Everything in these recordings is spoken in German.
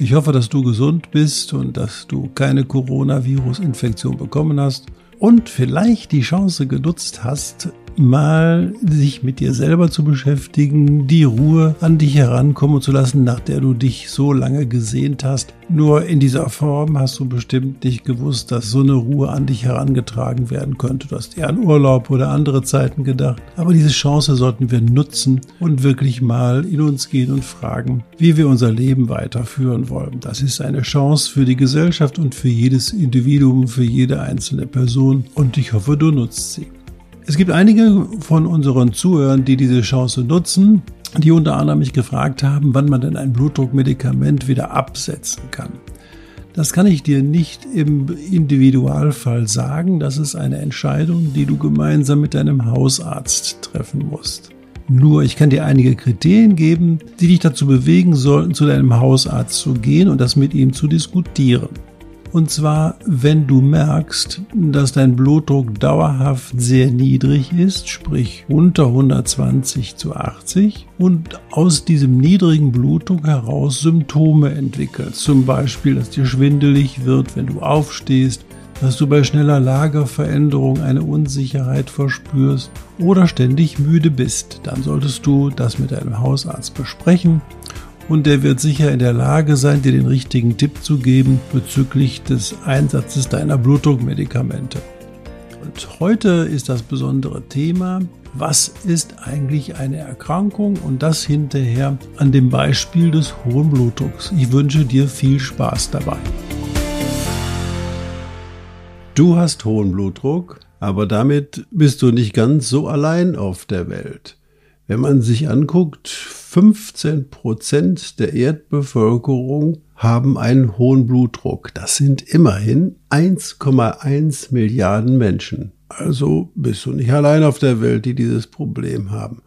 Ich hoffe, dass du gesund bist und dass du keine Coronavirus-Infektion bekommen hast und vielleicht die Chance genutzt hast, mal sich mit dir selber zu beschäftigen, die Ruhe an dich herankommen zu lassen, nach der du dich so lange gesehnt hast. Nur in dieser Form hast du bestimmt nicht gewusst, dass so eine Ruhe an dich herangetragen werden könnte. Du hast eher an Urlaub oder andere Zeiten gedacht. Aber diese Chance sollten wir nutzen und wirklich mal in uns gehen und fragen, wie wir unser Leben weiterführen wollen. Das ist eine Chance für die Gesellschaft und für jedes Individuum, für jede einzelne Person. Und ich hoffe, du nutzt sie. Es gibt einige von unseren Zuhörern, die diese Chance nutzen, die unter anderem mich gefragt haben, wann man denn ein Blutdruckmedikament wieder absetzen kann. Das kann ich dir nicht im Individualfall sagen. Das ist eine Entscheidung, die du gemeinsam mit deinem Hausarzt treffen musst. Nur ich kann dir einige Kriterien geben, die dich dazu bewegen sollten, zu deinem Hausarzt zu gehen und das mit ihm zu diskutieren. Und zwar, wenn du merkst, dass dein Blutdruck dauerhaft sehr niedrig ist, sprich unter 120 zu 80 und aus diesem niedrigen Blutdruck heraus Symptome entwickelst. Zum Beispiel, dass dir schwindelig wird, wenn du aufstehst, dass du bei schneller Lagerveränderung eine Unsicherheit verspürst oder ständig müde bist. Dann solltest du das mit deinem Hausarzt besprechen und der wird sicher in der Lage sein, dir den richtigen Tipp zu geben bezüglich des Einsatzes deiner Blutdruckmedikamente. Und heute ist das besondere Thema, was ist eigentlich eine Erkrankung und das hinterher an dem Beispiel des hohen Blutdrucks. Ich wünsche dir viel Spaß dabei. Du hast hohen Blutdruck, aber damit bist du nicht ganz so allein auf der Welt. Wenn man sich anguckt, 15 Prozent der Erdbevölkerung haben einen hohen Blutdruck. Das sind immerhin 1,1 Milliarden Menschen. Also bist du nicht allein auf der Welt, die dieses Problem haben.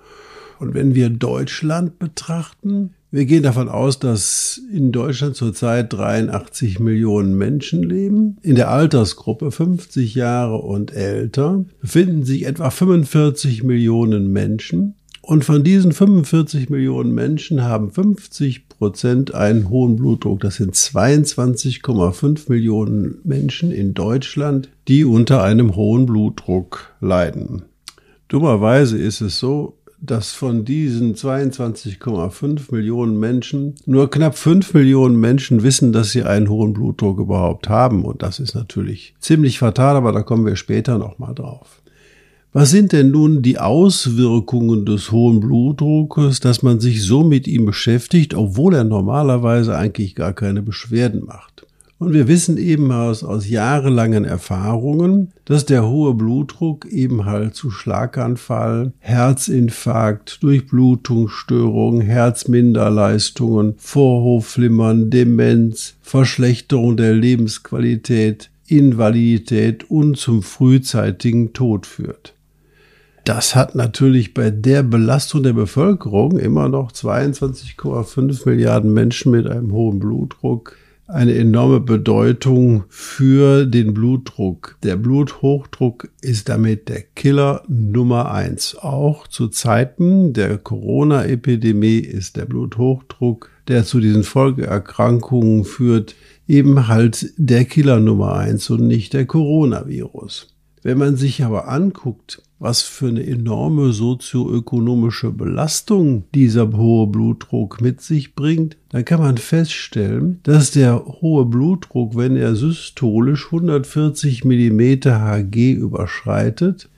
Und wenn wir Deutschland betrachten, wir gehen davon aus, dass in Deutschland zurzeit 83 Millionen Menschen leben. In der Altersgruppe 50 Jahre und älter befinden sich etwa 45 Millionen Menschen. Und von diesen 45 Millionen Menschen haben 50 Prozent einen hohen Blutdruck. Das sind 22,5 Millionen Menschen in Deutschland, die unter einem hohen Blutdruck leiden. Dummerweise ist es so, dass von diesen 22,5 Millionen Menschen nur knapp 5 Millionen Menschen wissen, dass sie einen hohen Blutdruck überhaupt haben. Und das ist natürlich ziemlich fatal, aber da kommen wir später nochmal drauf. Was sind denn nun die Auswirkungen des hohen Blutdruckes, dass man sich so mit ihm beschäftigt, obwohl er normalerweise eigentlich gar keine Beschwerden macht? Und wir wissen eben aus, aus jahrelangen Erfahrungen, dass der hohe Blutdruck eben halt zu Schlaganfall, Herzinfarkt, Durchblutungsstörungen, Herzminderleistungen, Vorhofflimmern, Demenz, Verschlechterung der Lebensqualität, Invalidität und zum frühzeitigen Tod führt. Das hat natürlich bei der Belastung der Bevölkerung immer noch 22,5 Milliarden Menschen mit einem hohen Blutdruck eine enorme Bedeutung für den Blutdruck. Der Bluthochdruck ist damit der Killer Nummer eins. Auch zu Zeiten der Corona-Epidemie ist der Bluthochdruck, der zu diesen Folgeerkrankungen führt, eben halt der Killer Nummer eins und nicht der Coronavirus. Wenn man sich aber anguckt, was für eine enorme sozioökonomische Belastung dieser hohe Blutdruck mit sich bringt, dann kann man feststellen, dass der hohe Blutdruck, wenn er systolisch 140 mm Hg überschreitet,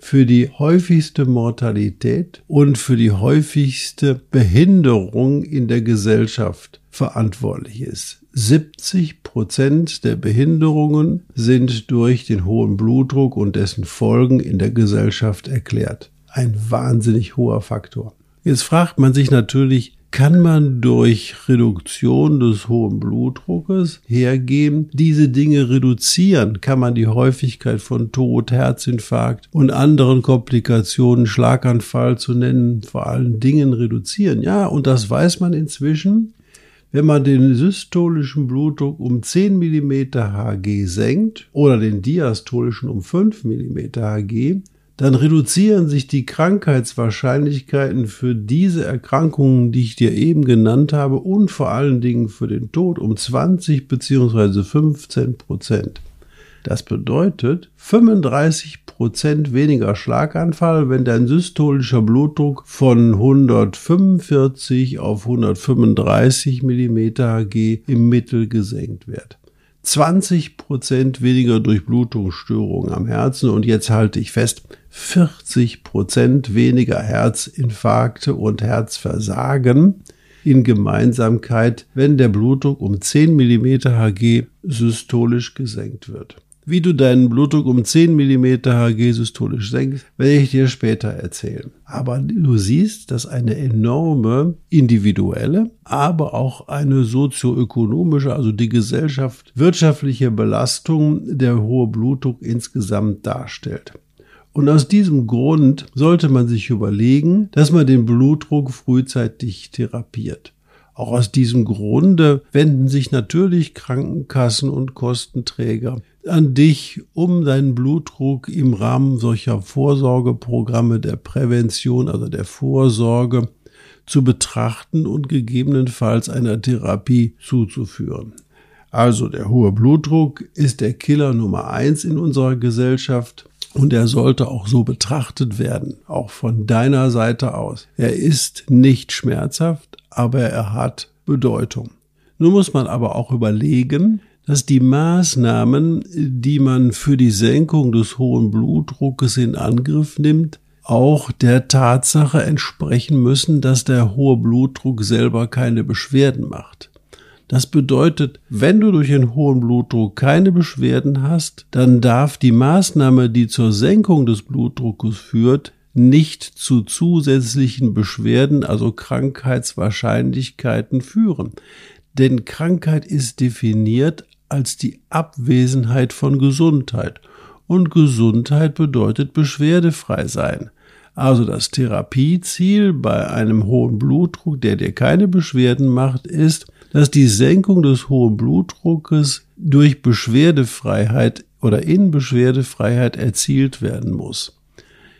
für die häufigste Mortalität und für die häufigste Behinderung in der Gesellschaft verantwortlich ist. 70 Prozent der Behinderungen sind durch den hohen Blutdruck und dessen Folgen in der Gesellschaft erklärt. Ein wahnsinnig hoher Faktor. Jetzt fragt man sich natürlich, kann man durch Reduktion des hohen Blutdruckes hergehen, diese Dinge reduzieren, kann man die Häufigkeit von Tod, Herzinfarkt und anderen Komplikationen, Schlaganfall zu nennen, vor allen Dingen reduzieren. Ja, und das weiß man inzwischen. Wenn man den systolischen Blutdruck um 10 mm Hg senkt oder den diastolischen um 5 mm Hg, dann reduzieren sich die Krankheitswahrscheinlichkeiten für diese Erkrankungen, die ich dir eben genannt habe, und vor allen Dingen für den Tod um 20 bzw. 15 Prozent. Das bedeutet 35 Prozent weniger Schlaganfall, wenn dein systolischer Blutdruck von 145 auf 135 mm Hg im Mittel gesenkt wird. 20 Prozent weniger Durchblutungsstörungen am Herzen und jetzt halte ich fest, 40 Prozent weniger Herzinfarkte und Herzversagen in Gemeinsamkeit, wenn der Blutdruck um 10 mm Hg systolisch gesenkt wird. Wie du deinen Blutdruck um 10 mm Hg systolisch senkst, werde ich dir später erzählen. Aber du siehst, dass eine enorme individuelle, aber auch eine sozioökonomische, also die Gesellschaft wirtschaftliche Belastung der hohe Blutdruck insgesamt darstellt. Und aus diesem Grund sollte man sich überlegen, dass man den Blutdruck frühzeitig therapiert. Auch aus diesem Grunde wenden sich natürlich Krankenkassen und Kostenträger an dich, um deinen Blutdruck im Rahmen solcher Vorsorgeprogramme der Prävention, also der Vorsorge, zu betrachten und gegebenenfalls einer Therapie zuzuführen. Also der hohe Blutdruck ist der Killer Nummer eins in unserer Gesellschaft und er sollte auch so betrachtet werden, auch von deiner Seite aus. Er ist nicht schmerzhaft, aber er hat Bedeutung. Nun muss man aber auch überlegen, dass die Maßnahmen, die man für die Senkung des hohen Blutdruckes in Angriff nimmt, auch der Tatsache entsprechen müssen, dass der hohe Blutdruck selber keine Beschwerden macht. Das bedeutet, wenn du durch einen hohen Blutdruck keine Beschwerden hast, dann darf die Maßnahme, die zur Senkung des Blutdruckes führt, nicht zu zusätzlichen Beschwerden, also Krankheitswahrscheinlichkeiten führen. Denn Krankheit ist definiert als die Abwesenheit von Gesundheit. Und Gesundheit bedeutet beschwerdefrei sein. Also das Therapieziel bei einem hohen Blutdruck, der dir keine Beschwerden macht, ist, dass die Senkung des hohen Blutdruckes durch Beschwerdefreiheit oder in Beschwerdefreiheit erzielt werden muss.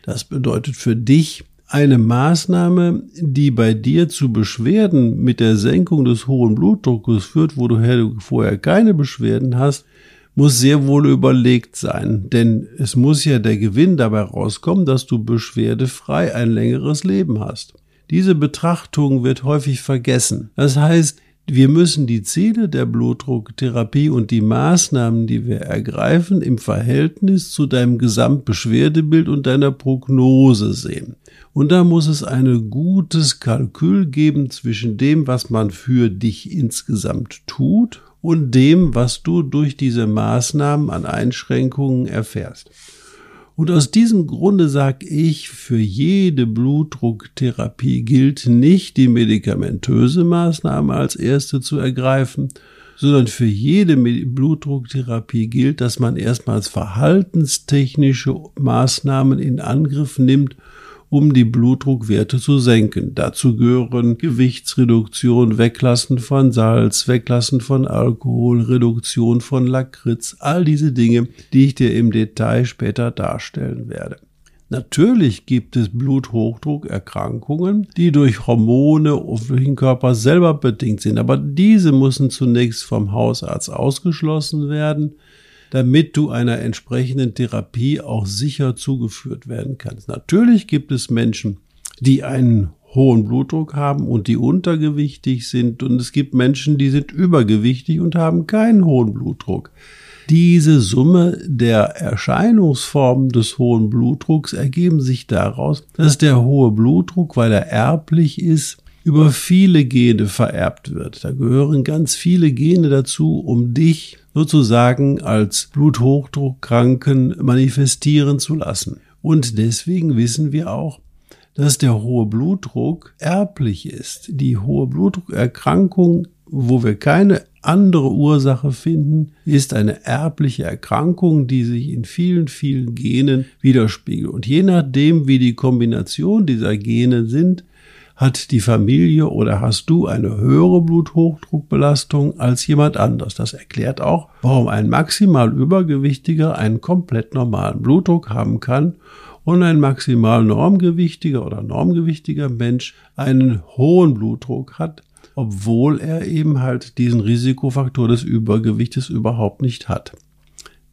Das bedeutet für dich eine Maßnahme, die bei dir zu Beschwerden mit der Senkung des hohen Blutdruckes führt, wo du vorher keine Beschwerden hast, muss sehr wohl überlegt sein, denn es muss ja der Gewinn dabei rauskommen, dass du beschwerdefrei ein längeres Leben hast. Diese Betrachtung wird häufig vergessen. Das heißt, wir müssen die Ziele der Blutdrucktherapie und die Maßnahmen, die wir ergreifen, im Verhältnis zu deinem Gesamtbeschwerdebild und deiner Prognose sehen. Und da muss es ein gutes Kalkül geben zwischen dem, was man für dich insgesamt tut und dem, was du durch diese Maßnahmen an Einschränkungen erfährst. Und aus diesem Grunde sage ich, für jede Blutdrucktherapie gilt nicht die medikamentöse Maßnahme als erste zu ergreifen, sondern für jede Blutdrucktherapie gilt, dass man erstmals verhaltenstechnische Maßnahmen in Angriff nimmt um die Blutdruckwerte zu senken. Dazu gehören Gewichtsreduktion, Weglassen von Salz, Weglassen von Alkohol, Reduktion von Lakritz, all diese Dinge, die ich dir im Detail später darstellen werde. Natürlich gibt es Bluthochdruckerkrankungen, die durch Hormone durch den Körper selber bedingt sind, aber diese müssen zunächst vom Hausarzt ausgeschlossen werden damit du einer entsprechenden Therapie auch sicher zugeführt werden kannst. Natürlich gibt es Menschen, die einen hohen Blutdruck haben und die untergewichtig sind und es gibt Menschen, die sind übergewichtig und haben keinen hohen Blutdruck. Diese Summe der Erscheinungsformen des hohen Blutdrucks ergeben sich daraus, dass der hohe Blutdruck, weil er erblich ist, über viele Gene vererbt wird. Da gehören ganz viele Gene dazu, um dich sozusagen als Bluthochdruckkranken manifestieren zu lassen. Und deswegen wissen wir auch, dass der hohe Blutdruck erblich ist. Die hohe Blutdruckerkrankung, wo wir keine andere Ursache finden, ist eine erbliche Erkrankung, die sich in vielen, vielen Genen widerspiegelt. Und je nachdem, wie die Kombination dieser Gene sind, hat die Familie oder hast du eine höhere Bluthochdruckbelastung als jemand anders. Das erklärt auch, warum ein maximal Übergewichtiger einen komplett normalen Blutdruck haben kann und ein maximal normgewichtiger oder normgewichtiger Mensch einen hohen Blutdruck hat, obwohl er eben halt diesen Risikofaktor des Übergewichtes überhaupt nicht hat.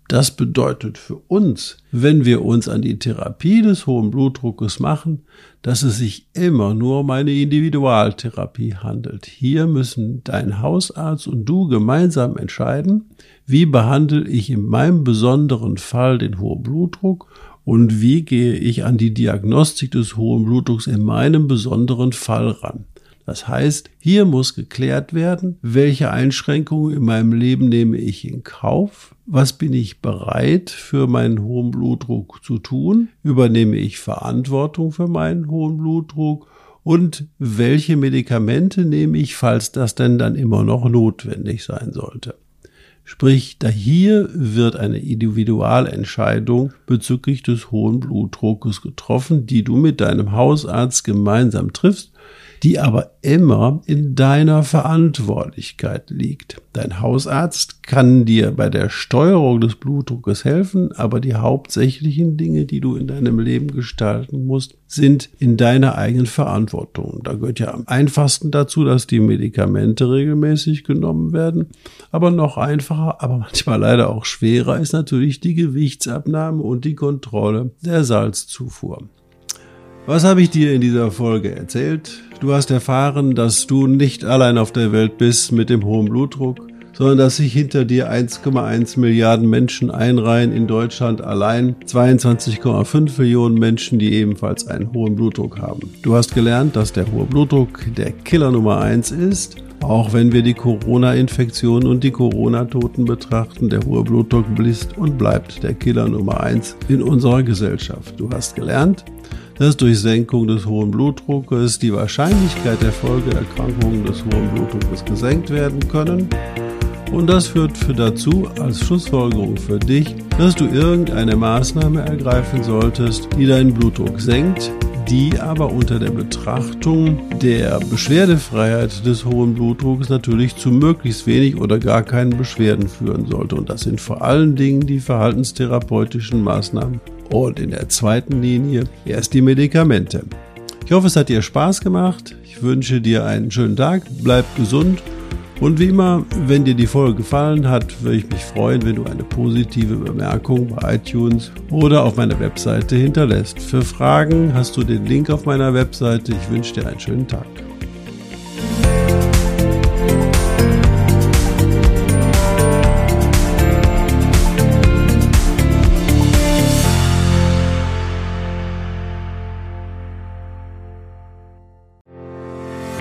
Das bedeutet für uns, wenn wir uns an die Therapie des hohen Blutdruckes machen, dass es sich immer nur um eine Individualtherapie handelt. Hier müssen dein Hausarzt und du gemeinsam entscheiden, wie behandle ich in meinem besonderen Fall den hohen Blutdruck und wie gehe ich an die Diagnostik des hohen Blutdrucks in meinem besonderen Fall ran. Das heißt, hier muss geklärt werden, welche Einschränkungen in meinem Leben nehme ich in Kauf, was bin ich bereit für meinen hohen Blutdruck zu tun, übernehme ich Verantwortung für meinen hohen Blutdruck? Und welche Medikamente nehme ich, falls das denn dann immer noch notwendig sein sollte. Sprich, da hier wird eine Individualentscheidung bezüglich des hohen Blutdruckes getroffen, die du mit deinem Hausarzt gemeinsam triffst die aber immer in deiner Verantwortlichkeit liegt. Dein Hausarzt kann dir bei der Steuerung des Blutdruckes helfen, aber die hauptsächlichen Dinge, die du in deinem Leben gestalten musst, sind in deiner eigenen Verantwortung. Da gehört ja am einfachsten dazu, dass die Medikamente regelmäßig genommen werden. Aber noch einfacher, aber manchmal leider auch schwerer ist natürlich die Gewichtsabnahme und die Kontrolle der Salzzufuhr. Was habe ich dir in dieser Folge erzählt? Du hast erfahren, dass du nicht allein auf der Welt bist mit dem hohen Blutdruck, sondern dass sich hinter dir 1,1 Milliarden Menschen einreihen, in Deutschland allein 22,5 Millionen Menschen, die ebenfalls einen hohen Blutdruck haben. Du hast gelernt, dass der hohe Blutdruck der Killer Nummer eins ist. Auch wenn wir die Corona-Infektion und die Corona-Toten betrachten, der hohe Blutdruck blisst und bleibt der Killer Nummer eins in unserer Gesellschaft. Du hast gelernt, dass durch Senkung des hohen Blutdruckes die Wahrscheinlichkeit der Folgeerkrankungen des hohen Blutdruckes gesenkt werden können. Und das führt für dazu als Schlussfolgerung für dich, dass du irgendeine Maßnahme ergreifen solltest, die deinen Blutdruck senkt, die aber unter der Betrachtung der Beschwerdefreiheit des hohen Blutdrucks natürlich zu möglichst wenig oder gar keinen Beschwerden führen sollte. Und das sind vor allen Dingen die verhaltenstherapeutischen Maßnahmen und in der zweiten Linie erst die Medikamente. Ich hoffe, es hat dir Spaß gemacht. Ich wünsche dir einen schönen Tag, bleib gesund und wie immer, wenn dir die Folge gefallen hat, würde ich mich freuen, wenn du eine positive Bemerkung bei iTunes oder auf meiner Webseite hinterlässt. Für Fragen hast du den Link auf meiner Webseite. Ich wünsche dir einen schönen Tag.